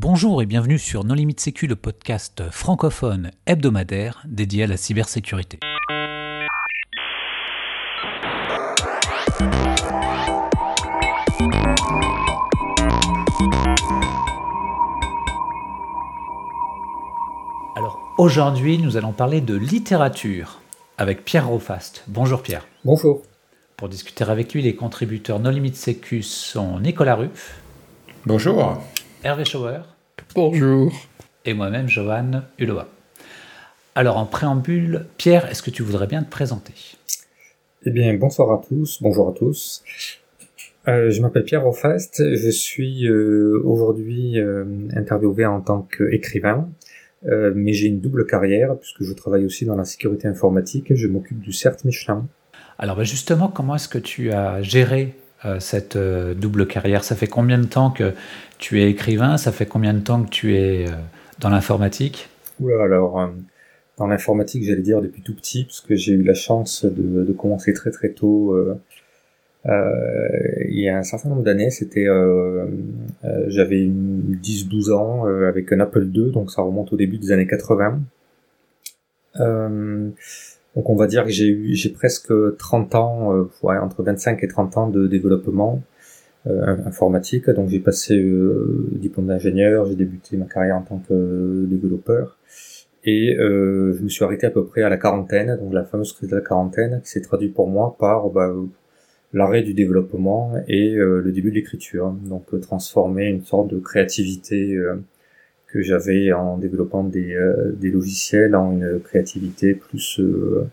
Bonjour et bienvenue sur Non Limite Sécu, le podcast francophone hebdomadaire dédié à la cybersécurité. Alors aujourd'hui, nous allons parler de littérature avec Pierre Rofast. Bonjour Pierre. Bonjour. Pour discuter avec lui, les contributeurs Non Limite Sécu sont Nicolas Ruff. Bonjour. Hervé Schauer. Bonjour. Et moi-même, Johan Uloa. Alors, en préambule, Pierre, est-ce que tu voudrais bien te présenter? Eh bien, bonsoir à tous, bonjour à tous. Euh, je m'appelle Pierre Rofast, je suis euh, aujourd'hui euh, interviewé en tant qu'écrivain, euh, mais j'ai une double carrière puisque je travaille aussi dans la sécurité informatique et je m'occupe du CERT Michelin. Alors bah, justement, comment est-ce que tu as géré cette euh, double carrière Ça fait combien de temps que tu es écrivain? Ça fait combien de temps que tu es euh, dans l'informatique? Oula, alors, euh, dans l'informatique, j'allais dire depuis tout petit, parce que j'ai eu la chance de, commencer très très tôt. euh, euh, il y a un certain nombre d'années, c'était, euh, euh, j'avais une 10-12 ans euh, avec un Apple II, donc ça remonte au début des années 80. Donc on va dire que j'ai eu, j'ai presque 30 ans, euh, ouais, entre 25 et 30 ans de développement euh, informatique. Donc j'ai passé euh, diplôme d'ingénieur, j'ai débuté ma carrière en tant que développeur. Et euh, je me suis arrêté à peu près à la quarantaine, donc la fameuse crise de la quarantaine, qui s'est traduite pour moi par bah, l'arrêt du développement et le début de l'écriture. Donc transformer une sorte de créativité que j'avais en développant des, euh, des logiciels en une créativité plus euh,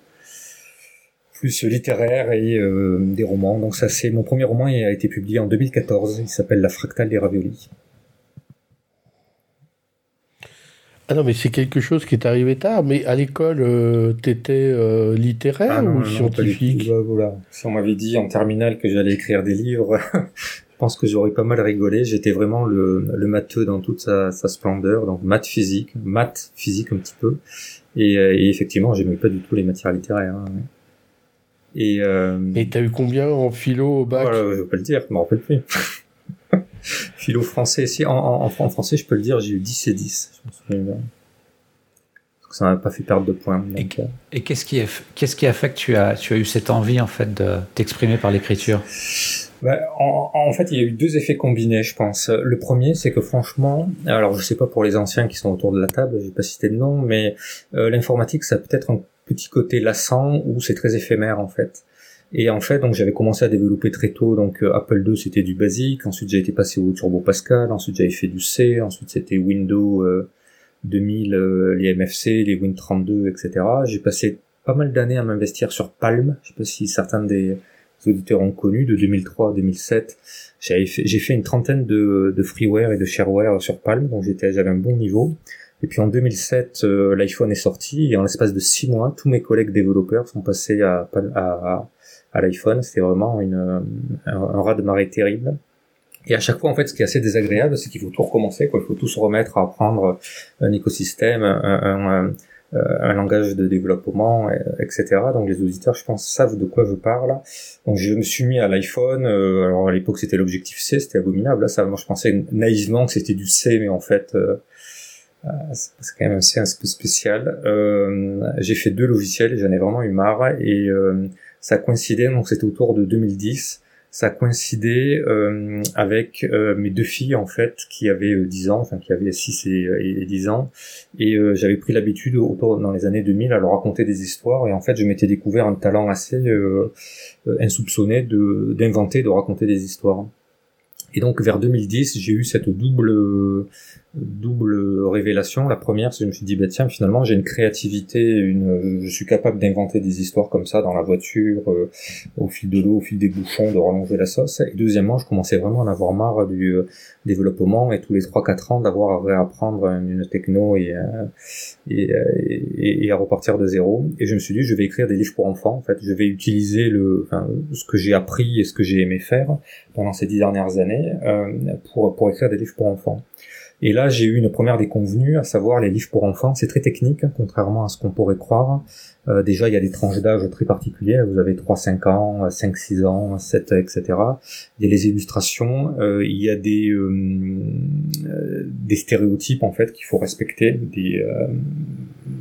plus littéraire et euh, des romans. Donc ça c'est mon premier roman il a été publié en 2014. Il s'appelle La fractale des raviolis. Ah non, mais c'est quelque chose qui est arrivé tard. Mais à l'école, euh, t'étais euh, littéraire Ah non, ou non, non, scientifique tout. Voilà, voilà. Si on m'avait dit en terminale que j'allais écrire des livres, je pense que j'aurais pas mal rigolé. J'étais vraiment le, le matheux dans toute sa, sa splendeur, donc maths physique, maths physique un petit peu. Et, euh, et effectivement, j'aimais pas du tout les matières littéraires. hein. Et, euh, Et t'as eu combien en philo au bac? Voilà, je peux le dire, je me rappelle plus. Philo français, si, en, en, en fran- en français, je peux le dire, j'ai eu 10 et 10. Je me souviens bien. Parce que ça m'a pas fait perdre de points. donc, Et qu'est-ce qui, est- qu'est-ce qui a fait que tu as, tu as eu cette envie en fait de t'exprimer par l'écriture? Bah, en, en fait, il y a eu deux effets combinés, je pense. Le premier, c'est que franchement, alors je sais pas pour les anciens qui sont autour de la table, je vais pas citer de nom, mais euh, l'informatique, ça peut-être un petit côté lassant ou c'est très éphémère en fait. Et en fait, donc j'avais commencé à développer très tôt. Donc euh, Apple II, c'était du basique. Ensuite, j'ai été passé au Turbo Pascal. Ensuite, j'avais fait du C. Ensuite, c'était Windows euh, 2000, euh, les MFC, les Win32, etc. J'ai passé pas mal d'années à m'investir sur Palm. Je sais pas si certains des auditeurs ont connu de 2003 à 2007. J'avais fait, j'ai fait une trentaine de, freeware et de shareware sur Palm, donc j'étais, j'avais un bon niveau. Et puis en 2007, euh, l'iPhone est sorti et en l'espace de six mois, tous mes collègues développeurs sont passés à, à, à, à l'iPhone. C'était vraiment une, euh, un, un raz de marée terrible. Et à chaque fois, en fait, ce qui est assez désagréable, c'est qu'il faut tout recommencer. Quoi. Il faut tout se remettre à apprendre un écosystème, un, un langage de développement, euh, etc. Donc les auditeurs, je pense, savent de quoi je parle. Donc je me suis mis à l'iPhone. euh, alors à l'époque, c'était l'objectif C, c'était abominable. Là, ça, moi, je pensais naïvement que c'était du C, mais en fait, euh, euh, c'est quand même un C un peu spécial. Euh, j'ai fait deux logiciels j'en ai vraiment eu marre. Et euh, ça coïncidait, donc c'était autour de 2010 ça coïncidait euh, avec euh, mes deux filles en fait qui avaient euh, 10 ans, enfin qui avaient 6 et, et 10 ans, et euh, j'avais pris l'habitude dans les années 2000 à leur raconter des histoires, et en fait je m'étais découvert un talent assez euh, euh, insoupçonné de d'inventer, de raconter des histoires. Et donc vers 2010, j'ai eu cette double double révélation. La première, c'est que je me suis dit, bah tiens, finalement, j'ai une créativité, je suis capable d'inventer des histoires comme ça dans la voiture, euh, au fil de l'eau, au fil des bouchons, de rallonger la sauce. Et deuxièmement, je commençais vraiment à en avoir marre du euh, développement et tous les 3-4 ans d'avoir à réapprendre une, techno et, euh, euh, et, à repartir de zéro. Et je me suis dit, je vais écrire des livres pour enfants. En fait, je vais utiliser le, ce que j'ai appris et ce que j'ai aimé faire pendant ces dix dernières années pour, pour écrire des livres pour enfants. Et là, j'ai eu une première déconvenue, à savoir les livres pour enfants. C'est très technique, contrairement à ce qu'on pourrait croire. Euh, déjà, il y a des tranches d'âge très particulières. Vous avez 3-5 ans, 5-6 ans, 7, etc. Il y a les illustrations. Euh, il y a des, euh, des stéréotypes en fait qu'il faut respecter, des euh,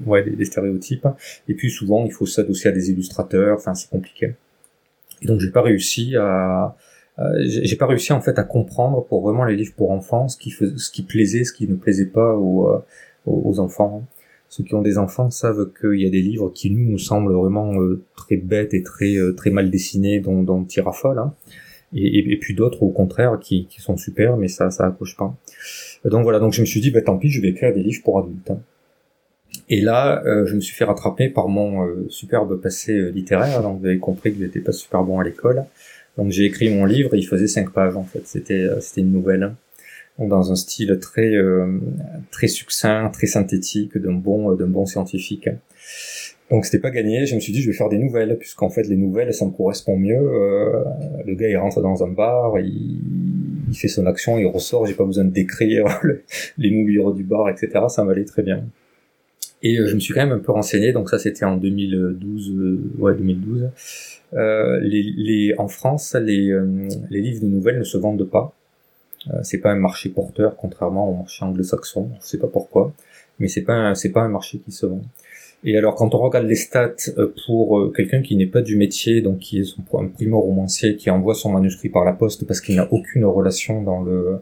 ouais des, stéréotypes. Et puis souvent il faut s'adosser à des illustrateurs. Enfin c'est compliqué. Et donc j'ai pas réussi à j'ai pas réussi en fait à comprendre pour vraiment les livres pour enfants ce qui faisait, ce qui plaisait, ce qui ne plaisait pas aux, aux enfants. Ceux qui ont des enfants savent qu'il y a des livres qui nous nous semblent vraiment très bêtes et très très mal dessinés, dont, dont Tirafol. Hein et, et, puis d'autres au contraire qui, qui, sont super, mais ça ça accroche pas. Donc voilà, donc je me suis dit, bah tant pis, je vais écrire des livres pour adultes. Hein. Et là, euh, je me suis fait rattraper par mon euh, superbe passé euh, littéraire. Donc vous avez compris que j'étais pas super bon à l'école. Donc j'ai écrit mon livre, et il faisait cinq pages en fait. C'était c'était une nouvelle. Dans un style très très succinct, très synthétique, d'un bon d'un bon scientifique. Donc c'était pas gagné, je me suis dit je vais faire des nouvelles, puisqu'en fait les nouvelles ça me correspond mieux. Euh, le gars il rentre dans un bar, il, il fait son action, il ressort, j'ai pas besoin de décrire les mobiliers du bar, etc. Ça m'allait très bien. Et euh, je me suis quand même un peu renseigné, donc ça c'était en 2012, euh, ouais 2012. Euh, les, les, en France, les, euh, les livres de nouvelles ne se vendent pas. c'est pas un marché porteur, contrairement au marché anglo-saxon. Je sais pas pourquoi, mais c'est pas c'est pas un marché qui se vend. Et alors, quand on regarde les stats euh, pour euh, quelqu'un qui n'est pas du métier, donc qui est un primo-romancier, qui envoie son manuscrit par la poste parce qu'il n'a aucune relation dans le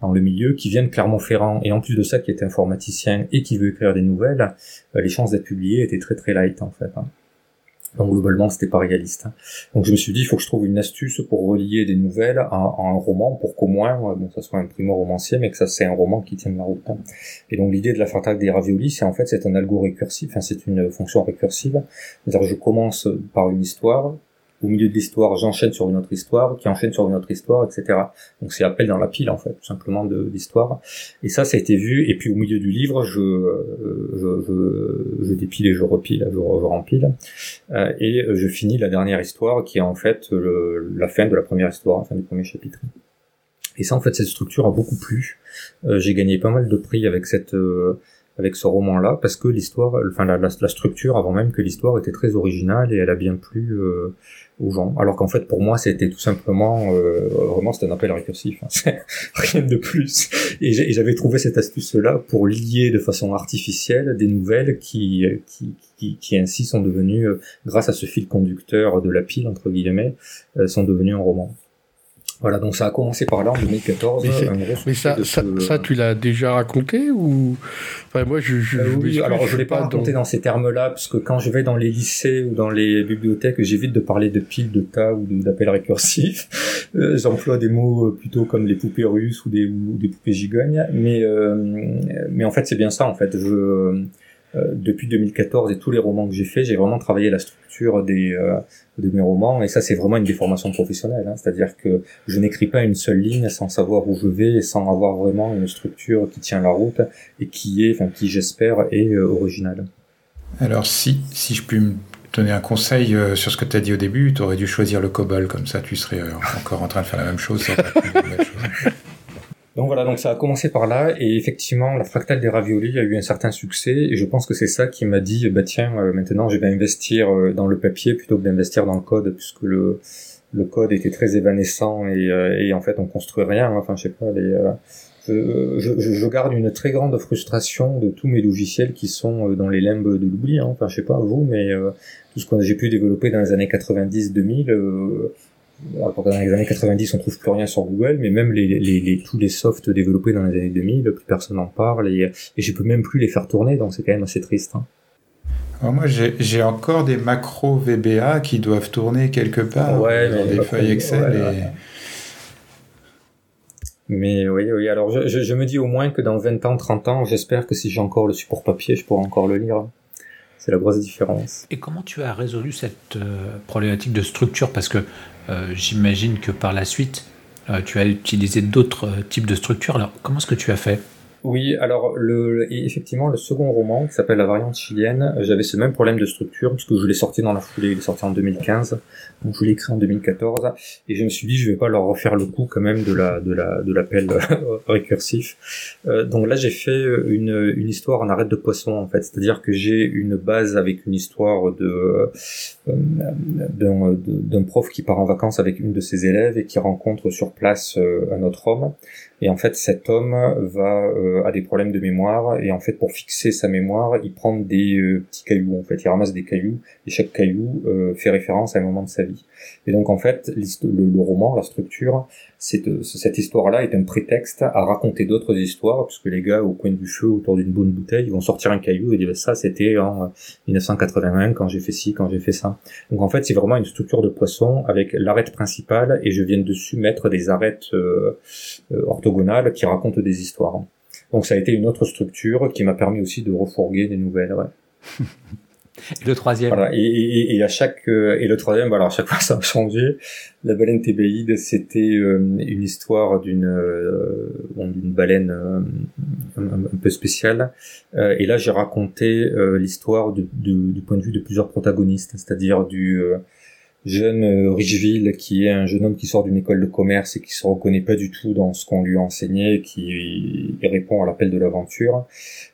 dans le milieu, qui vient de Clermont-Ferrand, et en plus de ça, qui est informaticien et qui veut écrire des nouvelles, euh, les chances d'être publié étaient très très light en fait. Hein. Donc globalement, c'était pas réaliste. Hein. Donc je me suis dit, il faut que je trouve une astuce pour relier des nouvelles à, un roman, pour qu'au moins, euh, bon, ça soit un primo-romancier, mais que ça c'est un roman qui tienne la route. Hein. Et donc l'idée de la fatale des raviolis, c'est en fait c'est un algo récursif, enfin c'est une fonction récursive. C'est-à-dire je commence par une histoire, au milieu de l'histoire, j'enchaîne sur une autre histoire, qui enchaîne sur une autre histoire, etc. Donc c'est appel dans la pile en fait, tout simplement de l'histoire. Et ça, ça a été vu. Et puis au milieu du livre, je je, je, je dépile et je repile, je, je rempile, euh, et je finis la dernière histoire, qui est en fait le, la fin de la première histoire, la fin du premier chapitre. Et ça, en fait, cette structure a beaucoup plu. Euh, J'ai gagné pas mal de prix avec cette euh, avec ce roman-là, parce que l'histoire, enfin la, la, la, structure, avant même que l'histoire était très originale et elle a bien plu euh, aux gens. Alors qu'en fait, pour moi, c'était tout simplement, euh, vraiment, c'était un appel récursif. Hein. rien de plus. Et j'avais trouvé cette astuce-là pour lier de façon artificielle des nouvelles qui, qui, qui, qui ainsi sont devenues, euh, grâce à ce fil conducteur de la pile entre guillemets, euh, sont devenues un roman. Voilà, donc ça a commencé par là en 2014. Mais, ça, ça, tu l'as déjà raconté ou enfin, moi je, je, euh, oui, alors je l'ai pas raconté dans, ces termes-là parce que quand je vais dans les lycées ou dans les bibliothèques, j'évite de parler de piles, de tas ou d'appels récursifs. Euh, J'emploie des mots euh, plutôt comme les poupées russes ou des, ou des poupées gigognes, mais euh, mais en fait c'est bien ça en fait. Je euh, depuis 2014 et tous les romans que j'ai faits, j'ai vraiment travaillé la structure des, euh, de mes romans et ça c'est vraiment une déformation professionnelle. Hein. C'est-à-dire que je n'écris pas une seule ligne sans savoir où je vais et sans avoir vraiment une structure qui tient la route et qui est, enfin qui j'espère est euh, originale. Alors si, si je puis me donner un conseil sur ce que tu as dit au début, tu aurais dû choisir le COBOL, comme ça tu serais encore en train de faire la même chose. Donc voilà, donc ça a commencé par là, et effectivement, la fractale des raviolis a eu un certain succès, et je pense que c'est ça qui m'a dit, bah tiens, euh, maintenant je vais investir euh, dans le papier plutôt que d'investir dans le code, puisque le, le code était très évanescent, et, euh, et en fait on construit rien, hein. enfin je sais pas, les, je, je, je, garde une très grande frustration de tous mes logiciels qui sont dans les limbes de l'oubli, hein. enfin je sais pas vous, mais tout ce que j'ai pu développer dans les années 90-2000, dans les années 90, on trouve plus rien sur Google, mais même les, les, les, tous les softs développés dans les années 2000, plus personne n'en parle, et, et je peux même plus les faire tourner, donc c'est quand même assez triste. Hein. moi, j'ai encore des macros VBA qui doivent tourner quelque part dans des feuilles Excel. et... Mais oui, oui. Alors, je, je, je, me dis au moins que dans 20 ans, 30 ans, j'espère que si j'ai encore le support papier, je pourrai encore le lire. C'est la grosse différence. Et comment tu as résolu cette euh, problématique de structure? Parce que euh, j'imagine que par la suite, euh, tu as utilisé d'autres types de structures. Alors, comment est-ce que tu as fait? Oui, alors le, effectivement, le second roman qui s'appelle La variante chilienne, j'avais ce même problème de structure puisque je l'ai sorti dans la foulée, il est sorti en 2015, donc je l'ai écrit en 2014 et je me suis dit je vais pas leur refaire le coup quand même de la de la de l'appel récursif. Euh, donc là j'ai fait une une histoire en arrêt de poisson en fait, c'est-à-dire que j'ai une base avec une histoire de euh, d'un d'un prof qui part en vacances avec une de ses élèves et qui rencontre sur place euh, un autre homme et en fait cet homme va a des problèmes de mémoire et en fait pour fixer sa mémoire, il prend des petits cailloux. En fait, il ramasse des cailloux et chaque caillou fait référence à un moment de sa vie. Et donc en fait, le, roman, la structure, cette histoire-là est un prétexte à raconter d'autres histoires, puisque les gars au coin du feu, autour d'une bonne bouteille, ils vont sortir un caillou et dire ça c'était en 1981 quand j'ai fait ci, quand j'ai fait ça. Donc en fait, c'est vraiment une structure de poisson avec l'arête principale et je viens dessus mettre des arêtes euh, euh, orthogonales qui racontent des histoires. Donc ça a été une autre structure qui m'a permis aussi de refourguer des nouvelles. Ouais. Et le troisième? Voilà, et, et, et, à chaque euh, et le troisième, voilà, à chaque fois ça a changé. La baleine tébéide, c'était euh, une histoire d'une euh, d'une baleine un, peu spéciale. et là, j'ai raconté l'histoire du point de vue de plusieurs protagonistes, c'est-à-dire du jeune euh, Richville qui est un jeune homme qui sort d'une école de commerce et qui se reconnaît pas du tout dans ce qu'on lui a enseigné, qui répond à l'appel de l'aventure.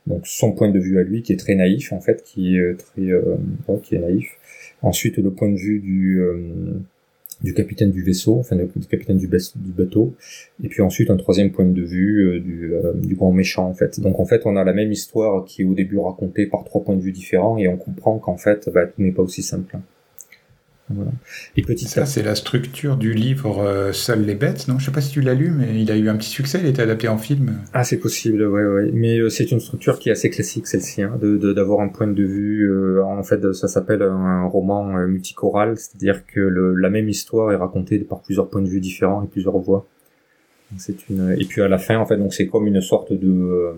Donc son point de vue à lui qui est très naïf en fait, qui est très euh, qui est naïf. Ensuite le point de vue du euh, du capitaine du vaisseau, enfin du capitaine du, du, bateau, et puis ensuite un troisième point de vue du, du, grand méchant en fait. Donc en fait on a la même histoire qui est au début racontée par trois points de vue différents et on comprend qu'en fait bah, tout n'est pas aussi simple. Et petit ça, c'est la structure du livre euh, Seuls les bêtes, non? Je sais pas si tu l'as lu, mais il a eu un petit succès, il a été adapté en film. Ah, c'est possible, ouais, ouais. Mais euh, c'est une structure qui est assez classique, celle-ci, hein, de d'avoir un point de vue. Euh, en fait, ça s'appelle un roman multichoral, c'est-à-dire que le, la même histoire est racontée par plusieurs points de vue différents et plusieurs voix. C'est une. Et puis à la fin, en fait, donc c'est comme une sorte de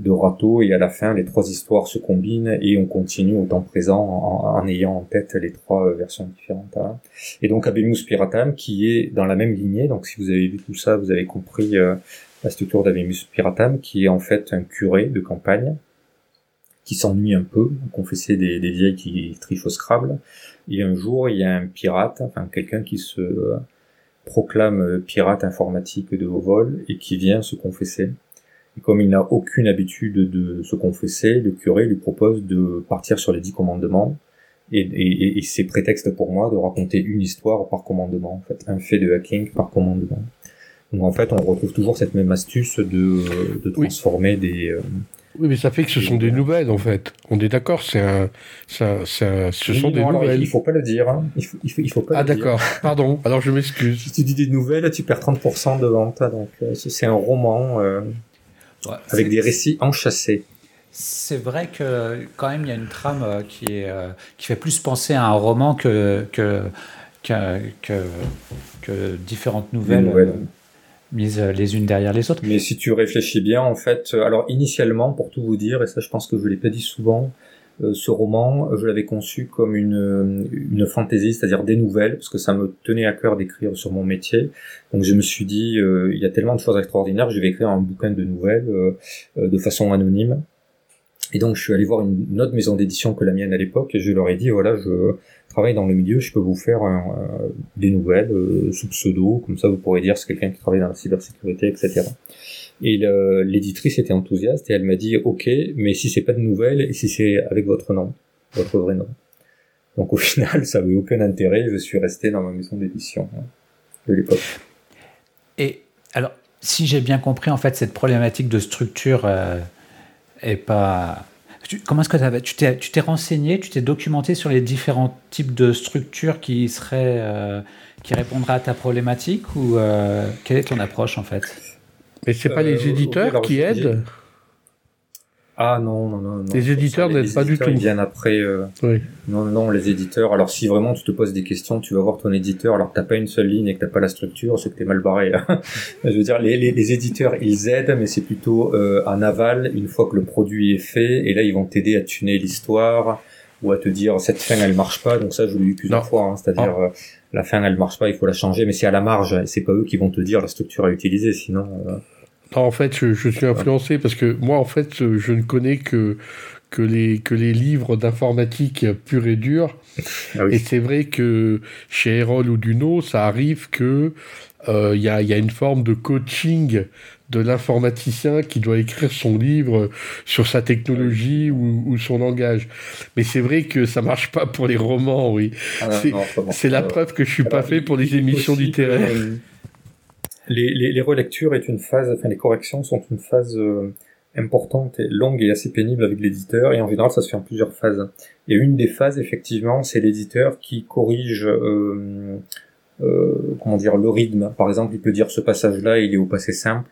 de râteau et à la fin les trois histoires se combinent et on continue au temps présent en, ayant en tête les trois euh, versions différentes. Hein. Et donc Abemus Piratam qui est dans la même lignée, donc si vous avez vu tout ça, vous avez compris euh, la structure d'Abemus Piratam qui est en fait un curé de campagne qui s'ennuie un peu, confessait des, des vieilles qui trichent au Scrabble. Et un jour, il y a un pirate, enfin quelqu'un qui se euh, proclame pirate informatique de haut vol et qui vient se confesser. Et comme il n'a aucune habitude de se confesser, le curé lui propose de partir sur les dix commandements. Et, et, et c'est prétexte pour moi de raconter une histoire par commandement, en fait, un fait de hacking par commandement. Donc en fait, on retrouve toujours cette même astuce de, de transformer des... Euh, oui, mais ça fait que ce sont des nouvelles, en fait. On est d'accord, c'est un, ça, ça, ce sont des nouvelles. il faut pas le dire. Hein. Il faut, il faut, il faut pas. Ah d'accord. Pardon. Alors je m'excuse. Si tu dis des nouvelles, tu perds 30% de vente. Donc euh, c'est un roman. Euh, avec des récits enchâssés. C'est vrai que quand même il y a une trame euh, qui, est, euh, qui fait plus penser à un roman que, que, que, que, différentes nouvelles. Euh, mises les unes derrière les autres. Mais si tu réfléchis bien, en fait, alors initialement, pour tout vous dire, et ça je pense que je l'ai pas dit souvent, ce roman, je l'avais conçu comme une, une fantaisie, c'est-à-dire des nouvelles, parce que ça me tenait à cœur d'écrire sur mon métier. Donc je me suis dit, euh, il y a tellement de choses extraordinaires, je vais écrire un bouquin de nouvelles euh, de façon anonyme. Et donc je suis allé voir une, autre maison d'édition que la mienne à l'époque, et je leur ai dit, voilà, je travaille dans le milieu, je peux vous faire des nouvelles sous pseudo, comme ça vous pourrez dire c'est quelqu'un qui travaille dans la cybersécurité, etc. Et l'éditrice était enthousiaste et elle m'a dit OK, mais si c'est pas de nouvelles et si c'est avec votre nom, votre vrai nom. Donc au final, ça avait aucun intérêt. Je suis resté dans ma maison d'édition hein, de l'époque. Et alors, si j'ai bien compris, en fait, cette problématique de structure euh, est pas. comment est-ce que tu t'es, tu t'es renseigné, tu t'es documenté sur les différents types de structures qui seraient, euh, qui répondraient à ta problématique ou euh, quelle est ton approche en fait? Mais c'est pas les euh, éditeurs qui aident ah non, non, non. Les éditeurs n'aident pas du tout. Ils viennent après. Euh... Oui. Non, non, les éditeurs. Alors si vraiment tu te poses des questions, tu vas voir ton éditeur. Alors que t'as pas une seule ligne et que t'as pas la structure, c'est que t'es mal barré. Je veux dire, les, les, les, éditeurs, ils aident, mais c'est plutôt euh, en aval une fois que le produit est fait. Et là, ils vont t'aider à tuner l'histoire ou à te dire cette fin elle marche pas. Donc ça, je l'ai eu plusieurs fois. Hein. C'est-à-dire ah. Euh, la fin elle marche pas, il faut la changer, mais c'est à la marge. C'est pas eux qui vont te dire la structure à utiliser, sinon. Euh, en fait, je, suis influencé parce que moi, en fait, je ne connais que que les que les livres d'informatique pur et dur. Ah et c'est vrai que chez Erol ou Duno, ça arrive que euh, il y, a, y, a, une forme de coaching de l'informaticien qui doit écrire son livre sur sa technologie ou, ou son langage. Mais c'est vrai que ça marche pas pour les romans, oui. Ah c'est la preuve que je suis pas fait pour les émissions littéraires. Les, les, les, relectures est une phase, enfin les corrections sont une phase euh, importante et longue et assez pénible avec l'éditeur, et en général ça se fait en plusieurs phases. Et une des phases, effectivement, c'est l'éditeur qui corrige, euh, euh, comment dire, le rythme. Par exemple, il peut dire ce passage-là, il est au passé simple,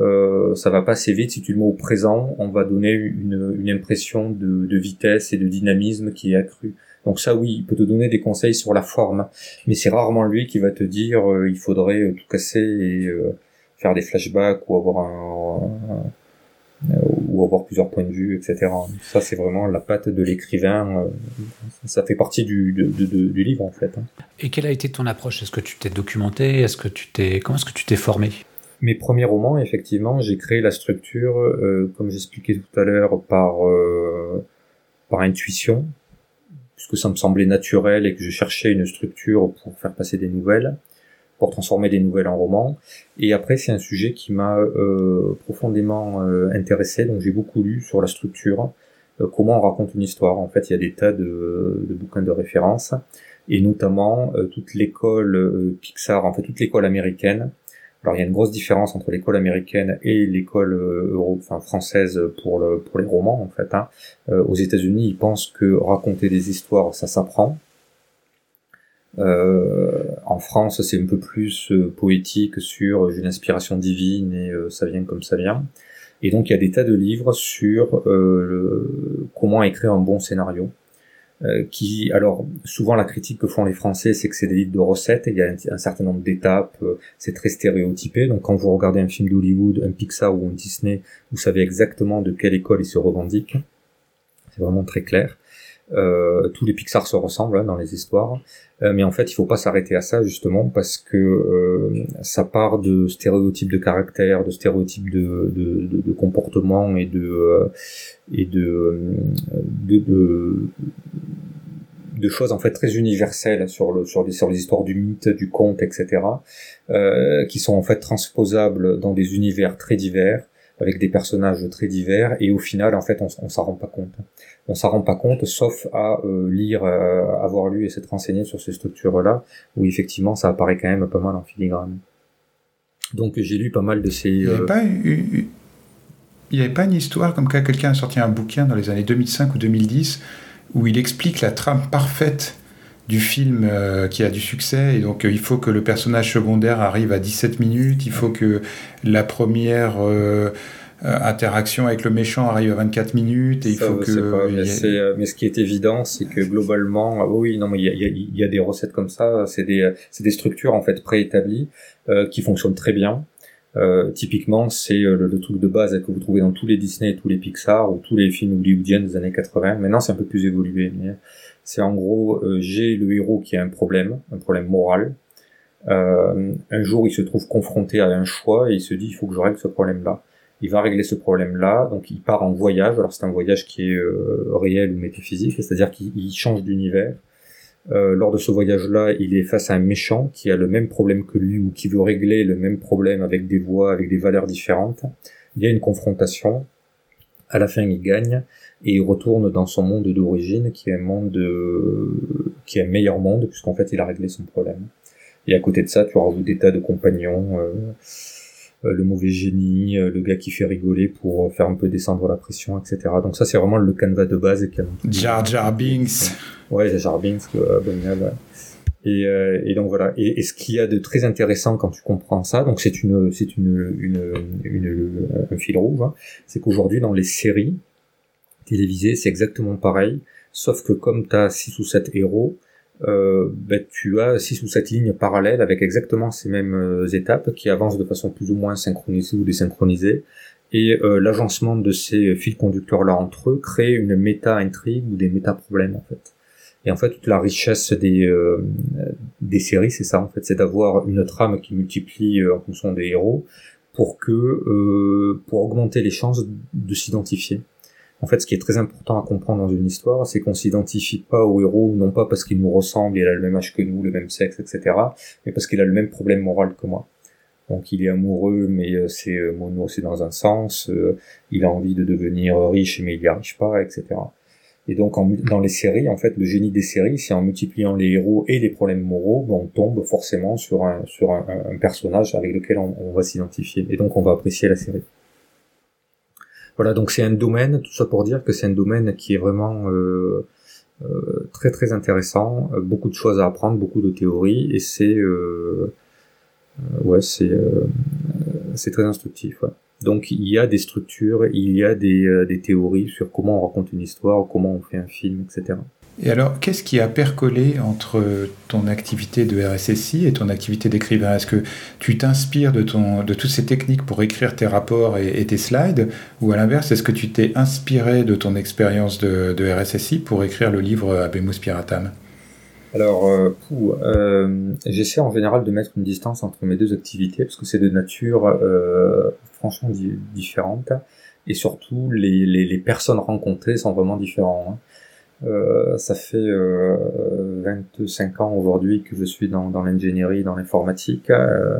euh, ça va pas assez vite. Si tu le mets au présent, on va donner une, une impression de, de, vitesse et de dynamisme qui est accrue. Donc ça, oui, il peut te donner des conseils sur la forme, mais c'est rarement lui qui va te dire euh, il faudrait tout casser et euh, faire des flashbacks ou avoir un, ou avoir plusieurs points de vue, etc. Ça, c'est vraiment la patte de l'écrivain. ça fait partie du, du livre, en fait. Hein. Et quelle a été ton approche? Est-ce que tu t'es documenté? Est-ce que tu t'es comment est-ce que tu t'es formé? Mes premiers romans, effectivement, j'ai créé la structure, euh, comme j'expliquais tout à l'heure, par euh, par intuition, puisque ça me semblait naturel et que je cherchais une structure pour faire passer des nouvelles, pour transformer des nouvelles en romans. Et après, c'est un sujet qui m'a euh, profondément intéressé, donc j'ai beaucoup lu sur la structure, comment on raconte une histoire. En fait, il y a des tas de, de bouquins de référence, et notamment toute l'école Pixar, en fait toute l'école américaine, alors il y a une grosse différence entre l'école américaine et l'école euh, euro, enfin française pour le pour les romans en fait. Hein. Euh, aux États-Unis, ils pensent que raconter des histoires, ça s'apprend. Euh, en France, c'est un peu plus euh, poétique sur une inspiration divine et ça vient comme ça vient. Et donc il y a des tas de livres sur comment écrire un bon scénario. Euh, qui, alors, souvent la critique que font les Français, c'est que c'est des livres de recettes, et il y a un, certain nombre d'étapes, euh, c'est très stéréotypé. Donc, quand vous regardez un film d'Hollywood, un Pixar ou un Disney, vous savez exactement de quelle école ils se revendiquent. C'est vraiment très clair. Euh, tous les Pixar se ressemblent hein, dans les histoires, euh, mais en fait, il faut pas s'arrêter à ça justement parce que euh, ça part de stéréotypes de caractère, de stéréotypes de, de, comportement et de et de, choses en fait très universelles sur le sur les sur les histoires du mythe, du conte, etc. Euh, qui sont en fait transposables dans des univers très divers avec des personnages très divers et au final en fait on, on s'en rend pas compte. On s'en rend pas compte sauf à euh, lire euh, avoir lu et s'être renseigné sur ces structures là où effectivement ça apparaît quand même pas mal en filigrane. Donc j'ai lu pas mal de ces il n'y avait, euh, pas une histoire comme quand quelqu'un a sorti un bouquin dans les années 2005 ou 2010 où il explique la trame parfaite du film qui a du succès et donc il faut que le personnage secondaire arrive à 17 minutes, il faut que la première euh, interaction avec le méchant arrive à 24 minutes et il faut que. Euh, mais, ce qui est évident, c'est que globalement, ah oui, non, mais il y a, y, y a, des recettes comme ça. C'est des, des structures en fait préétablies euh, qui fonctionnent très bien. Euh, typiquement, c'est le, truc de base que vous trouvez dans tous les Disney, tous les Pixar ou tous les films hollywoodiens des années 80. Maintenant, c'est un peu plus évolué, mais c'est en gros, j'ai le héros qui a un problème, un problème moral. un jour, il se trouve confronté à un choix et il se dit, il faut que je règle ce problème-là il va régler ce problème-là, donc il part en voyage, alors c'est un voyage qui est euh, réel ou métaphysique, c'est-à-dire qu'il change d'univers. Euh, lors de ce voyage-là, il est face à un méchant qui a le même problème que lui ou qui veut régler le même problème avec des voix, avec des valeurs différentes. Il y a une confrontation. À la fin, il gagne et il retourne dans son monde d'origine, qui est un monde, euh, qui est un meilleur monde puisqu'en fait, il a réglé son problème. Et à côté de ça, tu rajoutes des tas de compagnons. Euh, euh, le mauvais génie, euh, le gars qui fait rigoler pour euh, faire un peu descendre la pression, etc. Donc ça, c'est vraiment le canevas de base. Jar Jar Binks. Ouais, Jar Jar Binks, ouais. Et, et, donc voilà. Et, ce qu'il y a de très intéressant quand tu comprends ça, donc c'est une, c'est une, une, une, un fil rouge, hein, c'est qu'aujourd'hui dans les séries télévisées, c'est exactement pareil, sauf que comme tu as six ou sept héros, euh, ben, tu as six ou sept lignes parallèles avec exactement ces mêmes euh, étapes qui avancent de façon plus ou moins synchronisée ou désynchronisée. Et euh, l'agencement de ces fils conducteurs-là entre eux crée une méta-intrigue ou des méta-problèmes en fait. Et en fait, toute la richesse des, euh, des séries, c'est ça en fait, c'est d'avoir une trame qui multiplie en fonction des héros pour que pour augmenter les chances de s'identifier. En fait, ce qui est très important à comprendre dans une histoire, c'est qu'on s'identifie pas au héros, non pas parce qu'il nous ressemble, il a le même âge que nous, le même sexe, etc., mais parce qu'il a le même problème moral que moi. Donc il est amoureux, mais euh, c'est euh, mono, c'est dans un sens. Euh, il a envie de devenir riche, mais il n'y arrive pas, etc. Et donc dans les séries, en fait, le génie des séries, c'est en multipliant les héros et les problèmes moraux, ben, on tombe forcément sur un personnage avec lequel on va s'identifier, et donc on va apprécier la série. Voilà, donc c'est un domaine, tout ça pour dire que c'est un domaine qui est vraiment euh, euh, très très intéressant, euh, beaucoup de choses à apprendre, beaucoup de théories, et c'est euh, ouais c'est c'est très instructif. Donc il y a des structures, il y a des, des théories sur comment on raconte une histoire, comment on fait un film, etc. Et alors, qu'est-ce qui a percolé entre ton activité de RSSI et ton activité d'écrivain? Est-ce que tu t'inspires de, toutes ces techniques pour écrire tes rapports et, tes slides? Ou à l'inverse, est-ce que tu t'es inspiré de ton expérience de, RSSI pour écrire le livre Abemus Piratam? Alors, euh, euh, j'essaie en général de mettre une distance entre mes deux activités parce que c'est de nature euh, franchement différente. Et surtout les, personnes rencontrées sont vraiment différentes. Euh, ça fait euh, 25 ans aujourd'hui que je suis dans, dans l'ingénierie, dans l'informatique, euh,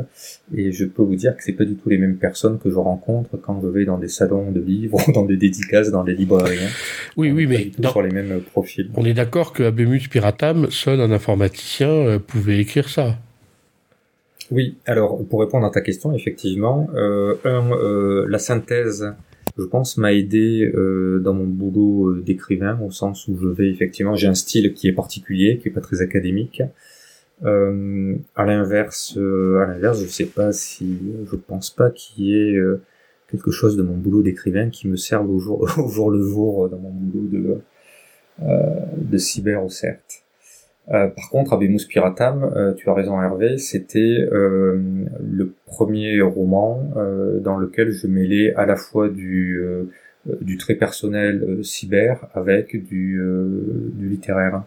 et je peux vous dire que c'est pas du tout les mêmes personnes que je rencontre quand je vais dans des salons de livres, dans des dédicaces, dans des librairies. Hein. Oui, oui, mais sur les mêmes profils. On est d'accord que Abemus Piratam, seul un informaticien euh, pouvait écrire ça. Oui, alors pour répondre à ta question, effectivement, euh, un, euh, la synthèse je pense, m'a aidé euh, dans mon boulot euh, d'écrivain, au sens où je vais effectivement, j'ai un style qui est particulier, qui est pas très académique. Euh, à l'inverse, euh, à l'inverse, je sais pas si, je pense pas qu'il y ait quelque chose de mon boulot d'écrivain qui me serve au jour, au le jour dans mon boulot de de cyber, certes. Euh, par contre, Abemus Piratam, euh, tu as raison Hervé, c'était euh, le premier roman dans lequel je mêlais à la fois du, du très personnel cyber avec du, du littéraire.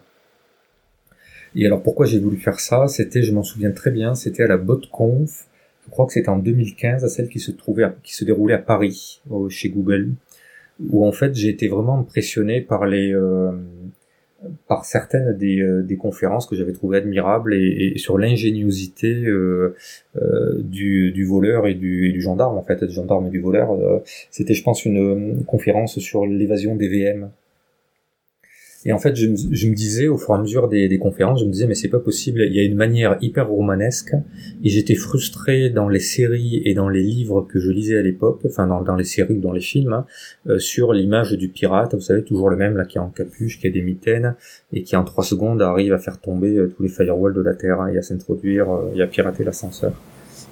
Et alors pourquoi j'ai voulu faire ça? C'était, je m'en souviens très bien, c'était à la BotConf, je crois que c'était en 2015, à celle qui se trouvait, qui se déroulait à Paris, chez Google, où en fait j'ai été vraiment impressionné par les par certaines des, euh, des conférences que j'avais trouvées admirables et, sur l'ingéniosité euh, euh, du, du, voleur et du, du, gendarme en fait, du gendarme et du voleur. C'était, je pense, une conférence sur l'évasion des VM et en fait, je, me disais au fur et à mesure des, conférences, je me disais mais c'est pas possible. Il y a une manière hyper romanesque et j'étais frustré dans les séries et dans les livres que je lisais à l'époque, enfin dans, les séries ou dans les films, euh, sur l'image du pirate. Vous savez toujours le même là qui est en capuche, qui a des mitaines et qui en trois secondes arrive à faire tomber euh, tous les firewalls de la terre et à s'introduire euh, et à pirater l'ascenseur.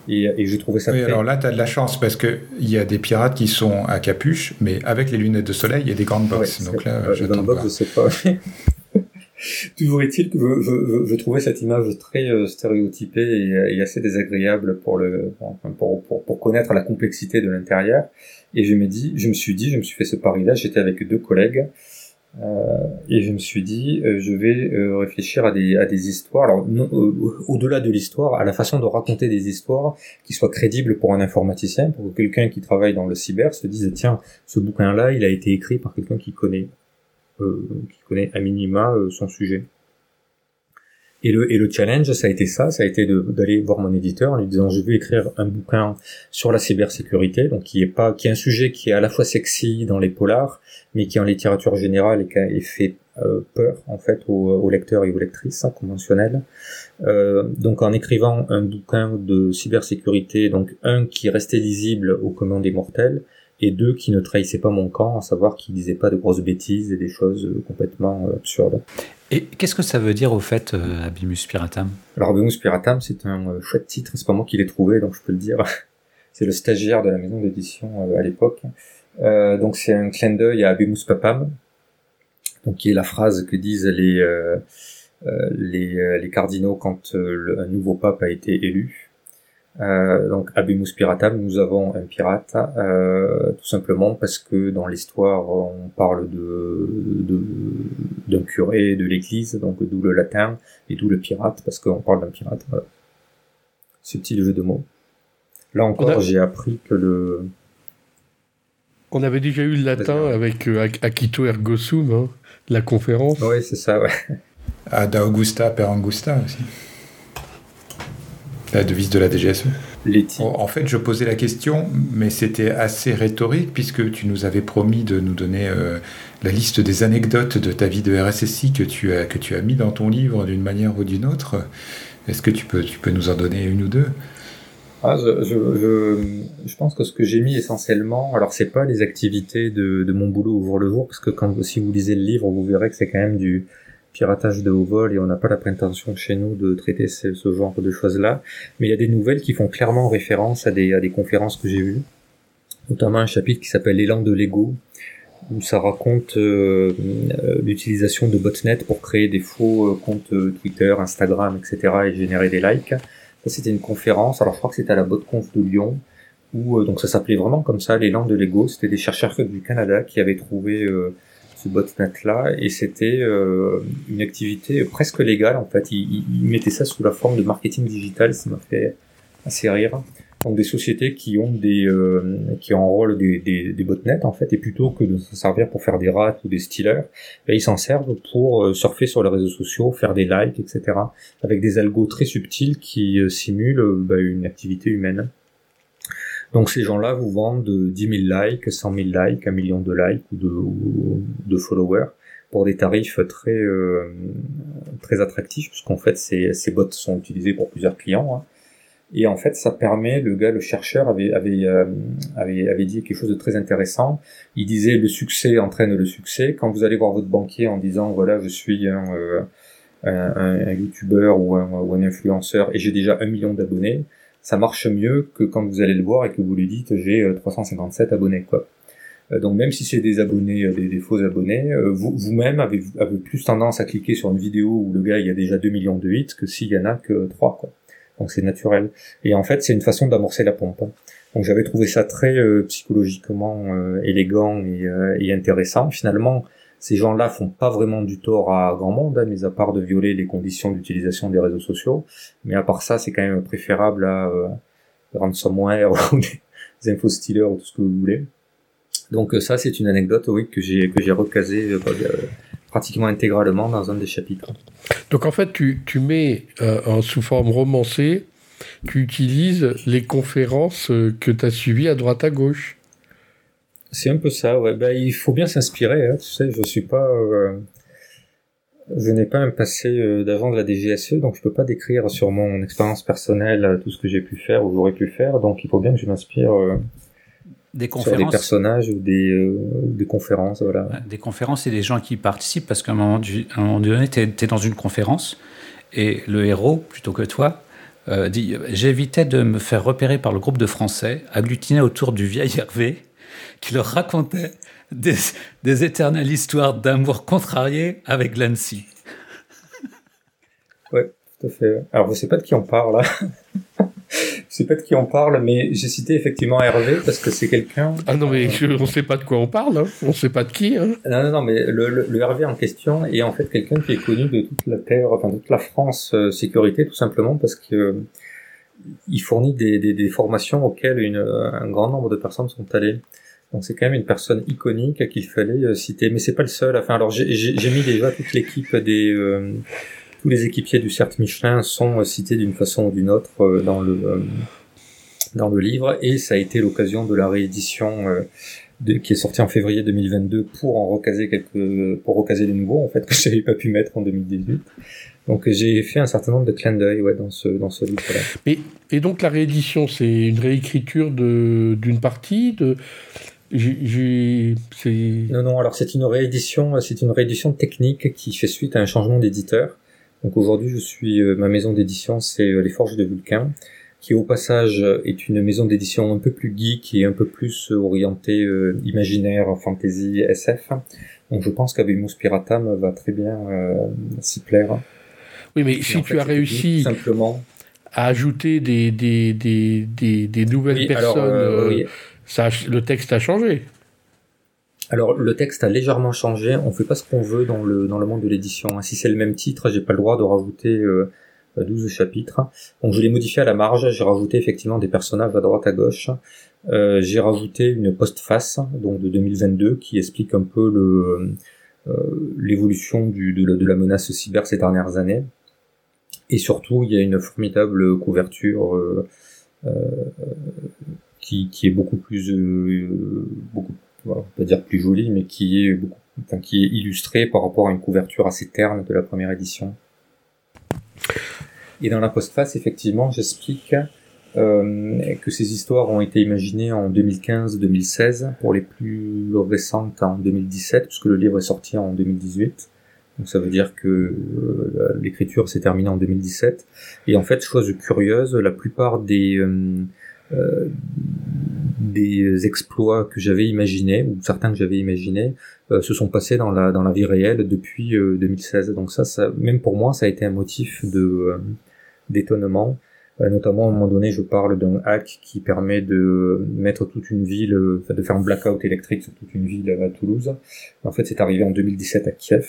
Et, et j'ai trouvé ça. Oui, alors là, tu as de la chance parce qu'il y a des pirates qui sont à capuche, mais avec les lunettes de soleil, il y a des grandes boxes. Donc là, je grandes box, je sais pas. Toujours est-il que je, je, je, trouvais cette image très euh, stéréotypée et, et, assez désagréable pour, le, pour, pour, pour connaître la complexité de l'intérieur. Et je me, dis, je me suis dit, je me suis fait ce pari-là, j'étais avec deux collègues, euh, et je me suis dit, euh, je vais euh, réfléchir à des, à des histoires, alors au-delà de l'histoire, à la façon de raconter des histoires qui soient crédibles pour un informaticien, pour que quelqu'un qui travaille dans le cyber se dise, tiens, ce bouquin-là, il a été écrit par quelqu'un qui connaît, qui connaît à minima son sujet. Et le, et le challenge, ça a été ça, ça a été d'aller voir mon éditeur en lui disant je vais écrire un bouquin sur la cybersécurité, donc qui est pas, qui est un sujet qui est à la fois sexy dans les polars, mais qui en littérature générale et qui fait euh, peur en fait aux, lecteurs et aux lectrices hein, conventionnels. Euh, donc en écrivant un bouquin de cybersécurité, donc un qui restait lisible aux commandes des mortels, et deux qui ne trahissait pas mon camp, à savoir qui disait pas de grosses bêtises et des choses complètement euh, absurdes. Et qu'est-ce que ça veut dire au fait, euh, Abimus Piratam? Alors Abimus Piratam, c'est un euh, chouette titre, c'est pas moi qui l'ai trouvé, donc je peux le dire. c'est le stagiaire de la maison d'édition euh, à l'époque. Donc c'est un clin d'œil à Abimus Papam, donc qui est la phrase que disent les les, les, cardinaux quand un nouveau pape a été élu. Euh, donc Abimus Piratam, nous avons un pirate, euh, tout simplement parce que dans l'histoire on parle de d'un curé de l'Église, donc d'où le latin et d'où le pirate parce qu'on parle d'un pirate. Voilà. Subtil jeu de mots. Là encore, j'ai appris que le. On avait déjà eu le latin avec euh, Akito ergo sum, hein, la conférence. Oui, c'est ça, ouais. Ad Augusta per Angusta aussi la devise de la DGSE. l'éthique. En fait, je posais la question, mais c'était assez rhétorique puisque tu nous avais promis de nous donner la liste des anecdotes de ta vie de RSSI que tu as, que tu as mis dans ton livre d'une manière ou d'une autre. Est-ce que tu peux, tu peux nous en donner une ou deux? Ah, je, je, je, pense que ce que j'ai mis essentiellement, alors c'est pas les activités de, de mon boulot au jour le jour, parce que quand si vous lisez le livre, vous verrez que c'est quand même du piratage de haut vol et on n'a pas la prétention chez nous de traiter ce, genre de choses-là. Mais il y a des nouvelles qui font clairement référence à des, à des conférences que j'ai vues, notamment un chapitre qui s'appelle L'élan de l'ego, où ça raconte euh, euh, l'utilisation de botnet pour créer des faux euh, comptes Twitter, Instagram, etc. et générer des likes. Ça, c'était une conférence. Alors, je crois que c'était à la BotConf de Lyon, où donc ça s'appelait vraiment comme ça, l'élan de l'ego. C'était des chercheurs du Canada qui avaient trouvé ce botnet-là, et c'était une activité presque légale en fait. Ils, ils, mettaient ça sous la forme de marketing digital, ça m'a fait assez rire donc des sociétés qui ont des euh, qui enrôlent des, des, des, botnets en fait et plutôt que de s'en servir pour faire des rats ou des stealers ben, ils s'en servent pour euh, surfer sur les réseaux sociaux faire des likes etc avec des algos très subtils qui euh, simulent ben, une activité humaine donc ces gens-là vous vendent 10 000 likes 100 000 likes un million de likes ou de, followers pour des tarifs très très attractifs puisqu'en fait ces, ces bots sont utilisés pour plusieurs clients hein. Et en fait, ça permet, le gars, le chercheur avait, avait, euh, avait, avait dit quelque chose de très intéressant. Il disait le succès entraîne le succès. Quand vous allez voir votre banquier en disant voilà, je suis un, euh, un, un youtubeur ou un, ou un influenceur et j'ai déjà un million d'abonnés, ça marche mieux que quand vous allez le voir et que vous lui dites j'ai 357 euh, abonnés, quoi. Donc même si c'est des abonnés, des, des, faux abonnés, vous, vous-même avez, plus tendance à cliquer sur une vidéo où le gars il y a déjà 2 millions de hits que s'il y en a que 3 quoi donc c'est naturel. Et en fait, c'est une façon d'amorcer la pompe. Donc j'avais trouvé ça très euh, psychologiquement euh, élégant euh, et, intéressant. Finalement, ces gens-là font pas vraiment du tort à grand monde, hein, mis à part de violer les conditions d'utilisation des réseaux sociaux. Mais à part ça, c'est quand même préférable à euh, ransomware ou des infos stealers ou tout ce que vous voulez. Donc ça, c'est une anecdote, oui, que j'ai que j'ai recasé pratiquement intégralement dans un des chapitres. Donc en fait, tu, tu mets euh, sous forme romancée, tu utilises les conférences euh, que tu as suivies à droite à gauche. C'est un peu ça, ouais. Ben, il faut bien s'inspirer, hein. tu sais, je suis pas... Euh, je n'ai pas un passé euh, d'agent de la DGSE, donc je peux pas décrire sur mon expérience personnelle tout ce que j'ai pu faire ou j'aurais pu faire, donc il faut bien que je m'inspire des conférences. Sur des personnages ou des, euh, des conférences, voilà. Des conférences et des gens qui participent, parce qu'à un moment, un moment donné, tu es, dans une conférence et le héros, plutôt que toi, euh, dit J'évitais de me faire repérer par le groupe de Français, agglutiné autour du vieil Hervé, qui leur racontait des, des éternelles histoires d'amour contrarié avec Lancy. Ouais, tout à fait. Alors, je sais pas de qui on parle, là. je sais pas de qui on parle, mais j'ai cité effectivement Hervé parce que c'est quelqu'un. Ah non, mais je, on sait pas de quoi on parle, hein. on sait pas de qui. Hein. Non, non, non, mais le, le, Hervé en question est en fait quelqu'un qui est connu de toute la terre, enfin de toute la France euh, sécurité, tout simplement parce que euh, il fournit des, des, des, formations auxquelles une, un grand nombre de personnes sont allées. Donc c'est quand même une personne iconique qu'il fallait euh, citer, mais c'est pas le seul. Enfin, alors j'ai mis déjà toute l'équipe des tous les équipiers du CERT Michelin sont euh, cités d'une façon ou d'une autre euh, dans le euh, dans le livre et ça a été l'occasion de la réédition qui est sortie en février 2022 pour en recaser quelques pour recaser les nouveaux en fait que je n'avais pas pu mettre en 2018. Donc j'ai fait un certain nombre de clins d'œil ouais, dans ce dans ce livre-là. Et, et donc la réédition, c'est une réécriture de d'une partie de j'ai, non, non. Alors c'est une réédition, c'est une réédition technique qui fait suite à un changement d'éditeur. Donc aujourd'hui, je suis euh, ma maison d'édition, c'est euh, les Forges de Vulcain, qui au passage est une maison d'édition un peu plus geek et un peu plus orientée euh, imaginaire, fantasy, SF. Donc je pense qu'avec Piratam va très bien s'y plaire. Oui, mais si tu as réussi simplement à ajouter des, des, des, des, des nouvelles personnes, ça le texte a changé. Alors le texte a légèrement changé, on fait pas ce qu'on veut dans le dans le monde de l'édition. Si c'est le même titre, j'ai pas le droit de rajouter euh, 12 chapitres. Donc je l'ai modifié à la marge, j'ai rajouté effectivement des personnages à droite à gauche. Euh, j'ai rajouté une postface donc de 2022 qui explique un peu le euh, l'évolution du de la, de la, menace cyber ces dernières années. Et surtout, il y a une formidable couverture euh, qui, qui est beaucoup plus, beaucoup, on pas dire plus joli, mais qui est beaucoup, enfin, qui est illustré par rapport à une couverture assez terne de la première édition. Et dans la postface, effectivement, j'explique euh, que ces histoires ont été imaginées en 2015-2016, pour les plus récentes en 2017, puisque le livre est sorti en 2018. Donc ça veut dire que euh, l'écriture s'est terminée en 2017. Et en fait, chose curieuse, la plupart des euh, euh, des exploits que j'avais imaginés ou certains que j'avais imaginés se sont passés dans la dans la vie réelle depuis 2016. Donc ça, ça, même pour moi, ça a été un motif de d'étonnement. Euh, notamment, à un moment donné, je parle d'un hack qui permet de mettre toute une ville, euh, de faire un blackout électrique sur toute une ville à Toulouse. En fait, c'est arrivé en 2017 à Kiev.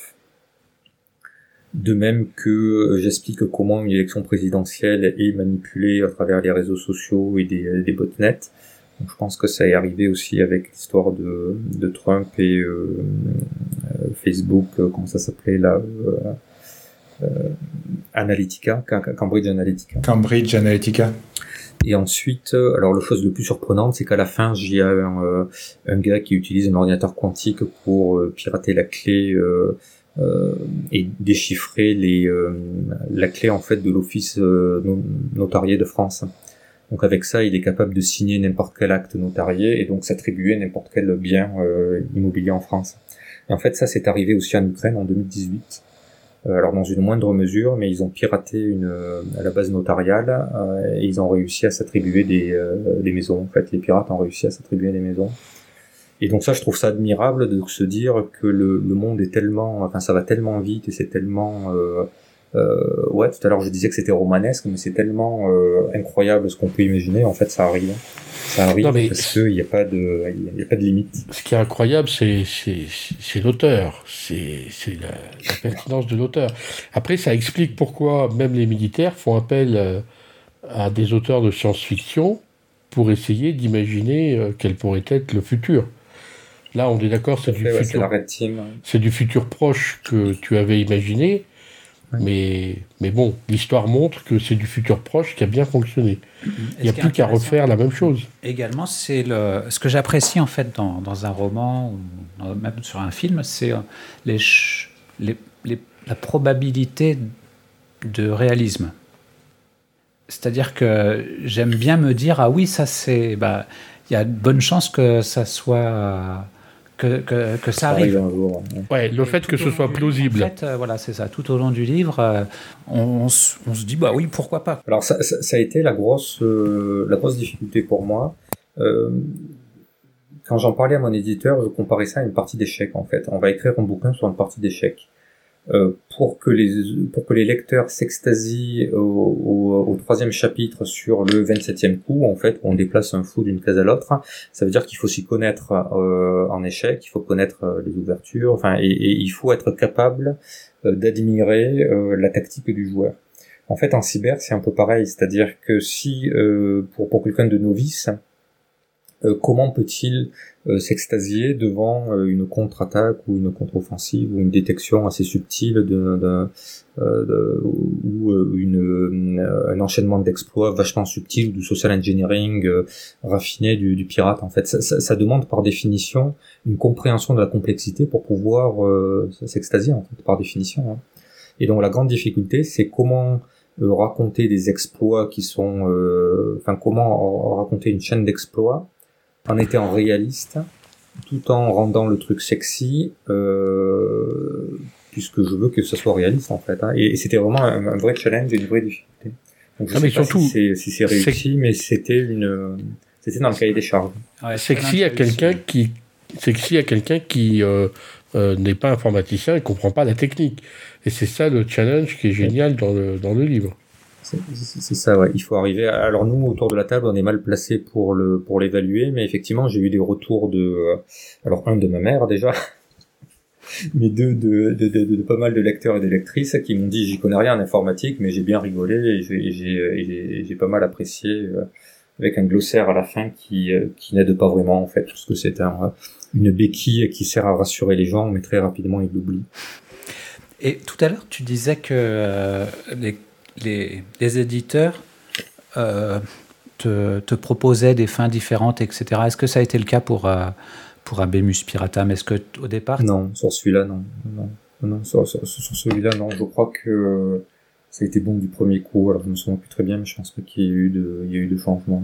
De même que euh, j'explique comment une élection présidentielle est manipulée à travers les réseaux sociaux et des, des botnets. Donc, je pense que ça est arrivé aussi avec l'histoire de, de Trump et Facebook, comment ça s'appelait là euh, Analytica, Cambridge Analytica. Cambridge Analytica. Et ensuite, euh, alors la chose le plus surprenante, c'est qu'à la fin, j'ai un, euh, un, gars qui utilise un ordinateur quantique pour pirater la clé euh, et déchiffrer les, la clé en fait de l'office notarié de France. Donc avec ça, il est capable de signer n'importe quel acte notarié et donc s'attribuer n'importe quel bien immobilier en France. Et en fait, ça, c'est arrivé aussi en Ukraine en 2018. Euh, alors dans une moindre mesure, mais ils ont piraté une euh, la base notariale euh, et ils ont réussi à s'attribuer des, des maisons. En fait, les pirates ont réussi à s'attribuer des maisons. Et donc ça, je trouve ça admirable de se dire que le, le monde est tellement, enfin ça va tellement vite et c'est tellement, euh, euh, ouais, tout à l'heure je disais que c'était romanesque, mais c'est tellement euh, incroyable ce qu'on peut imaginer. En fait, ça arrive. Ça arrive parce qu'il n'y a pas de, il y a pas de limite. Ce qui est incroyable, c'est c'est l'auteur, c'est c'est la, la, pertinence de l'auteur. Après, ça explique pourquoi même les militaires font appel à des auteurs de science-fiction pour essayer d'imaginer quel pourrait être le futur. Là, on est d'accord, c'est du, ouais, futur... C'est du futur proche que tu avais imaginé, mais, mais bon, l'histoire montre que c'est du futur proche qui a bien fonctionné. Il n'y a plus qu'à refaire la même chose. Également, c'est le, ce que j'apprécie en fait dans, dans, un roman ou même sur un film, c'est euh, les, les, les, la probabilité de réalisme. C'est-à-dire que j'aime bien me dire ah oui ça c'est bah il y a de bonnes chances que ça soit que, que, ça arrive. ouais. le fait que ce soit plausible. En fait, euh, voilà, c'est ça. Tout au long du livre, euh, on, se dit, bah oui, pourquoi pas. Alors, ça, ça, a été la grosse, euh, la grosse difficulté pour moi. quand j'en parlais à mon éditeur, je comparais ça à une partie d'échecs, en fait. On va écrire un bouquin sur une partie d'échecs. Euh, pour que les pour que les lecteurs s'extasient au, au, au, troisième chapitre sur le 27e coup, en fait, on déplace un fou d'une case à l'autre. Ça veut dire qu'il faut s'y connaître euh, en échec, il faut connaître euh, les ouvertures, enfin, et, et, il faut être capable euh, d'admirer la tactique du joueur. En fait, en cyber, c'est un peu pareil, c'est-à-dire que si pour pour quelqu'un de novice, comment peut-il euh, s'extasier devant euh, une contre-attaque ou une contre-offensive ou une détection assez subtile de, euh, ou une, un enchaînement d'exploits vachement subtil ou du social engineering raffiné du, pirate en fait? Ça, ça, ça, demande par définition une compréhension de la complexité pour pouvoir s'extasier en fait par définition hein. et donc la grande difficulté c'est comment raconter des exploits qui sont enfin comment raconter une chaîne d'exploits en étant réaliste, tout en rendant le truc sexy, euh, puisque je veux que ce soit réaliste en fait. Hein. Et, c'était vraiment un, vrai challenge et une vraie difficulté. Donc je ah, sais mais pas surtout, si c'est réussi, mais c'était une, c'était dans le cahier des charges. Ouais, sexy à quelqu'un qui, sexy à quelqu'un qui euh, euh, n'est pas informaticien et comprend pas la technique. Et c'est ça le challenge qui est génial dans le dans le livre. C'est ça, ouais. Il faut arriver. Alors nous, autour de la table, on est mal placé pour le pour l'évaluer, mais effectivement, j'ai eu des retours de, euh, alors un de ma mère déjà, mais deux de, de, de, de, pas mal de lecteurs et de lectrices qui m'ont dit j'y connais rien en informatique, mais j'ai bien rigolé et j'ai pas mal apprécié euh, avec un glossaire à la fin qui euh, qui n'aide pas vraiment en fait, parce que c'est un, une béquille qui sert à rassurer les gens, mais très rapidement ils l'oublient. Et tout à l'heure, tu disais que les les, éditeurs euh, te, te, proposait des fins différentes, etc. Est-ce que ça a été le cas pour, pour Abemus Piratam? Est-ce que au départ Non, sur celui-là, non. non. Non, sur, sur, celui-là, non. Je crois que ça a été bon du premier coup. Alors, je me souviens plus très bien, mais je pense pas qu'il y ait eu de, il y a eu de changement.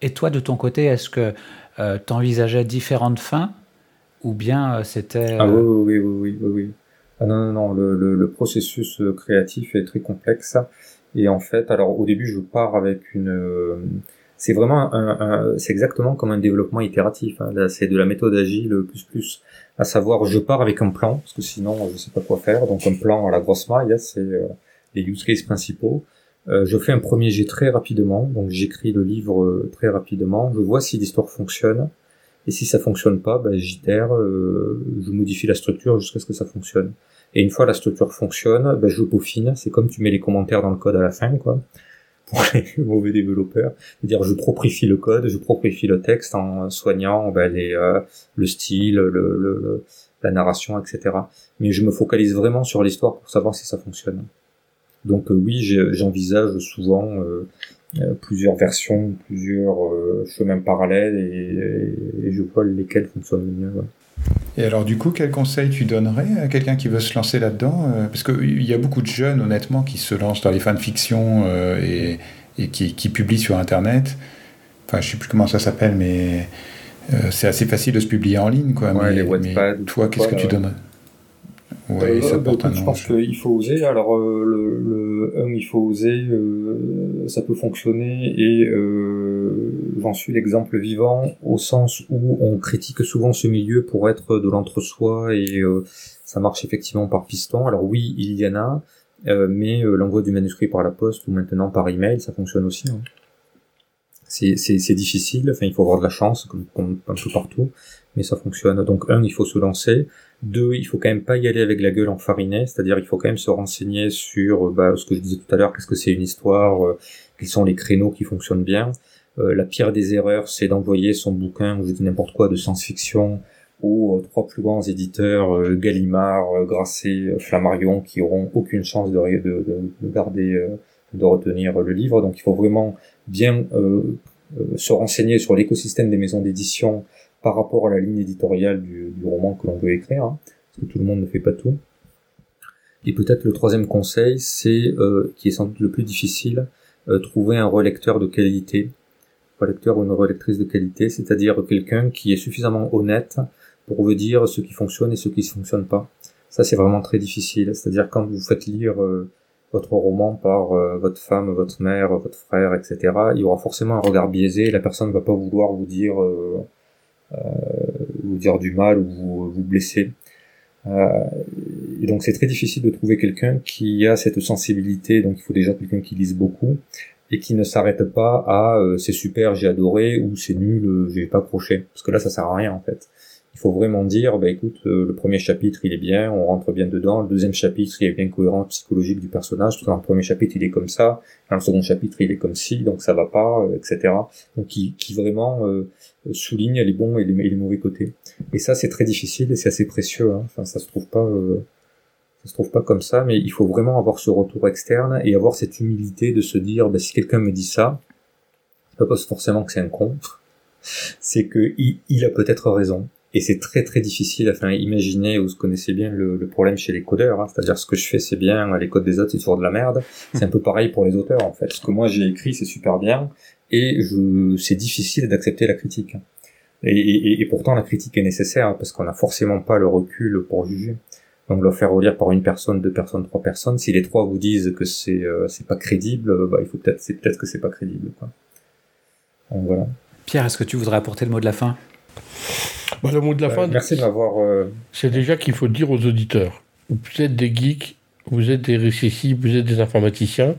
Et toi, de ton côté, est-ce que euh, tu envisageais différentes fins? Ou bien euh, c'était... Ah oui, oui, oui, oui, oui. Ah non, non, non, le, processus euh, créatif est très complexe. Et en fait, alors au début, je pars avec une... c'est vraiment un, c'est exactement comme un développement itératif. Hein. C'est de la méthode agile plus plus. À savoir, je pars avec un plan, parce que sinon, je sais pas quoi faire. Donc un plan à la grosse maille, c'est les use cases principaux. Euh, je fais un premier jet très rapidement, donc j'écris le livre euh, très rapidement, je vois si l'histoire fonctionne, et si ça fonctionne pas, ben, j'itère, euh, je modifie la structure jusqu'à ce que ça fonctionne. Et une fois la structure fonctionne, ben, je peaufine, c'est comme tu mets les commentaires dans le code à la fin, quoi, pour les mauvais développeurs. C'est-à-dire je proprifie le code, je proprifie le texte en soignant ben, les, le style, le, le, la narration, etc. Mais je me focalise vraiment sur l'histoire pour savoir si ça fonctionne. Donc euh, oui, j'envisage souvent euh, euh, plusieurs versions, plusieurs chemins parallèles et, je vois lesquels fonctionnent le mieux. Et alors du coup, quel conseil tu donnerais à quelqu'un qui veut se lancer là-dedans Parce qu'il y a beaucoup de jeunes, honnêtement, qui se lancent dans les fanfictions et, et qui, qui, publient sur Internet. Enfin, je sais plus comment ça s'appelle, mais c'est assez facile de se publier en ligne. Quoi. Ouais, mais, les mais toi, qu'est-ce que tu donnerais? Oui, euh, ça porte un Je pense qu'il faut oser. Alors, euh, le, le il faut oser, euh, ça peut fonctionner et euh, j'en suis l'exemple vivant au sens où on critique souvent ce milieu pour être de l'entre-soi et euh, ça marche effectivement par piston. Alors oui, il y en a, mais l'envoi du manuscrit par la poste ou maintenant par email, ça fonctionne aussi. Hein. C'est difficile, enfin il faut avoir de la chance comme, comme un peu partout, mais ça fonctionne. Donc un, il faut se lancer. Deux, il faut quand même pas y aller avec la gueule enfarinée, c'est-à-dire il faut quand même se renseigner sur bah, ce que je disais tout à l'heure, qu'est-ce que c'est une histoire, euh, quels sont les créneaux qui fonctionnent bien? Euh, la pire des erreurs, c'est d'envoyer son bouquin, ou je dis n'importe quoi, de science-fiction aux euh, trois plus grands éditeurs, Gallimard, Grasset, Flammarion, qui auront aucune chance de, de, de, garder, de retenir le livre. Donc il faut vraiment bien se renseigner sur l'écosystème des maisons d'édition, par rapport à la ligne éditoriale du, roman que l'on veut écrire, hein, parce que tout le monde ne fait pas tout. Et peut-être le troisième conseil, c'est, euh, qui est sans doute le plus difficile, euh, trouver un relecteur de qualité, relecteur ou une relectrice de qualité, c'est-à-dire quelqu'un qui est suffisamment honnête pour vous dire ce qui fonctionne et ce qui ne fonctionne pas. Ça, c'est vraiment très difficile. C'est-à-dire quand vous faites lire euh, votre roman par votre femme, votre mère, votre frère, etc., il y aura forcément un regard biaisé. La personne ne va pas vouloir vous dire euh, vous dire du mal ou vous, vous blesser. Euh, et donc c'est très difficile de trouver quelqu'un qui a cette sensibilité, donc il faut déjà quelqu'un qui lise beaucoup et qui ne s'arrête pas à euh, c'est super, j'ai adoré ou c'est nul, j'ai pas accroché. Parce que là ça sert à rien en fait il faut vraiment dire, bah écoute, euh, le premier chapitre il est bien, on rentre bien dedans, le deuxième chapitre il est bien cohérent psychologique du personnage, dans le premier chapitre il est comme ça, dans le second chapitre il est comme ci, donc ça va pas, euh, etc. Donc qui, qui vraiment euh, souligne les bons et les, mauvais côtés. Et ça c'est très difficile et c'est assez précieux, hein. enfin ça se trouve pas, ça se trouve pas comme ça, mais il faut vraiment avoir ce retour externe et avoir cette humilité de se dire, bah, si quelqu'un me dit ça, c'est pas forcément que c'est un con, c'est que il a peut-être raison et c'est très très difficile, enfin imaginer, vous connaissez bien le, problème chez les codeurs, hein, c'est-à-dire ce que je fais c'est bien, les codes des autres c'est toujours de la merde, c'est un peu pareil pour les auteurs en fait, ce que moi j'ai écrit c'est super bien, et je, c'est difficile d'accepter la critique. Et, et, pourtant la critique est nécessaire, parce qu'on n'a forcément pas le recul pour juger. Donc le faire relire par une personne, deux personnes, trois personnes, si les trois vous disent que c'est euh, c'est pas crédible, bah il faut peut-être c'est peut-être que c'est pas crédible quoi. Donc voilà. Pierre, est-ce que tu voudrais apporter le mot de la fin? Bah, le mot de la fin. Merci de m'avoir. Euh, c'est déjà qu'il faut dire aux auditeurs vous êtes des geeks, vous êtes des récessifs, vous êtes des informaticiens.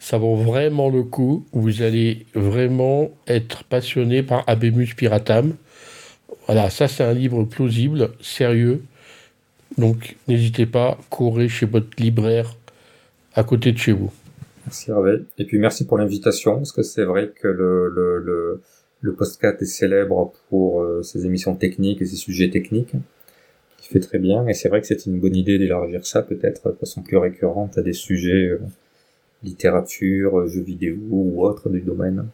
Ça vaut vraiment le coup. Vous allez vraiment être passionné par Abemus Piratam. Voilà, ça c'est un livre plausible, sérieux. Donc n'hésitez pas, courez chez votre libraire à côté de chez vous. Merci Hervé. Et puis merci pour l'invitation, parce que c'est vrai que le, le, le le podcast est célèbre pour euh, ses émissions techniques et ses sujets techniques, qui fait très bien. Et c'est vrai que c'est une bonne idée d'élargir ça peut-être de façon plus récurrente à des sujets euh, littérature, jeux vidéo ou autre du domaine.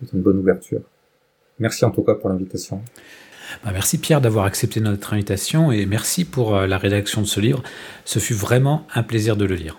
C'est une bonne ouverture. Merci en tout cas pour l'invitation. Bah, merci Pierre d'avoir accepté notre invitation et merci pour euh, la rédaction de ce livre. Ce fut vraiment un plaisir de le lire.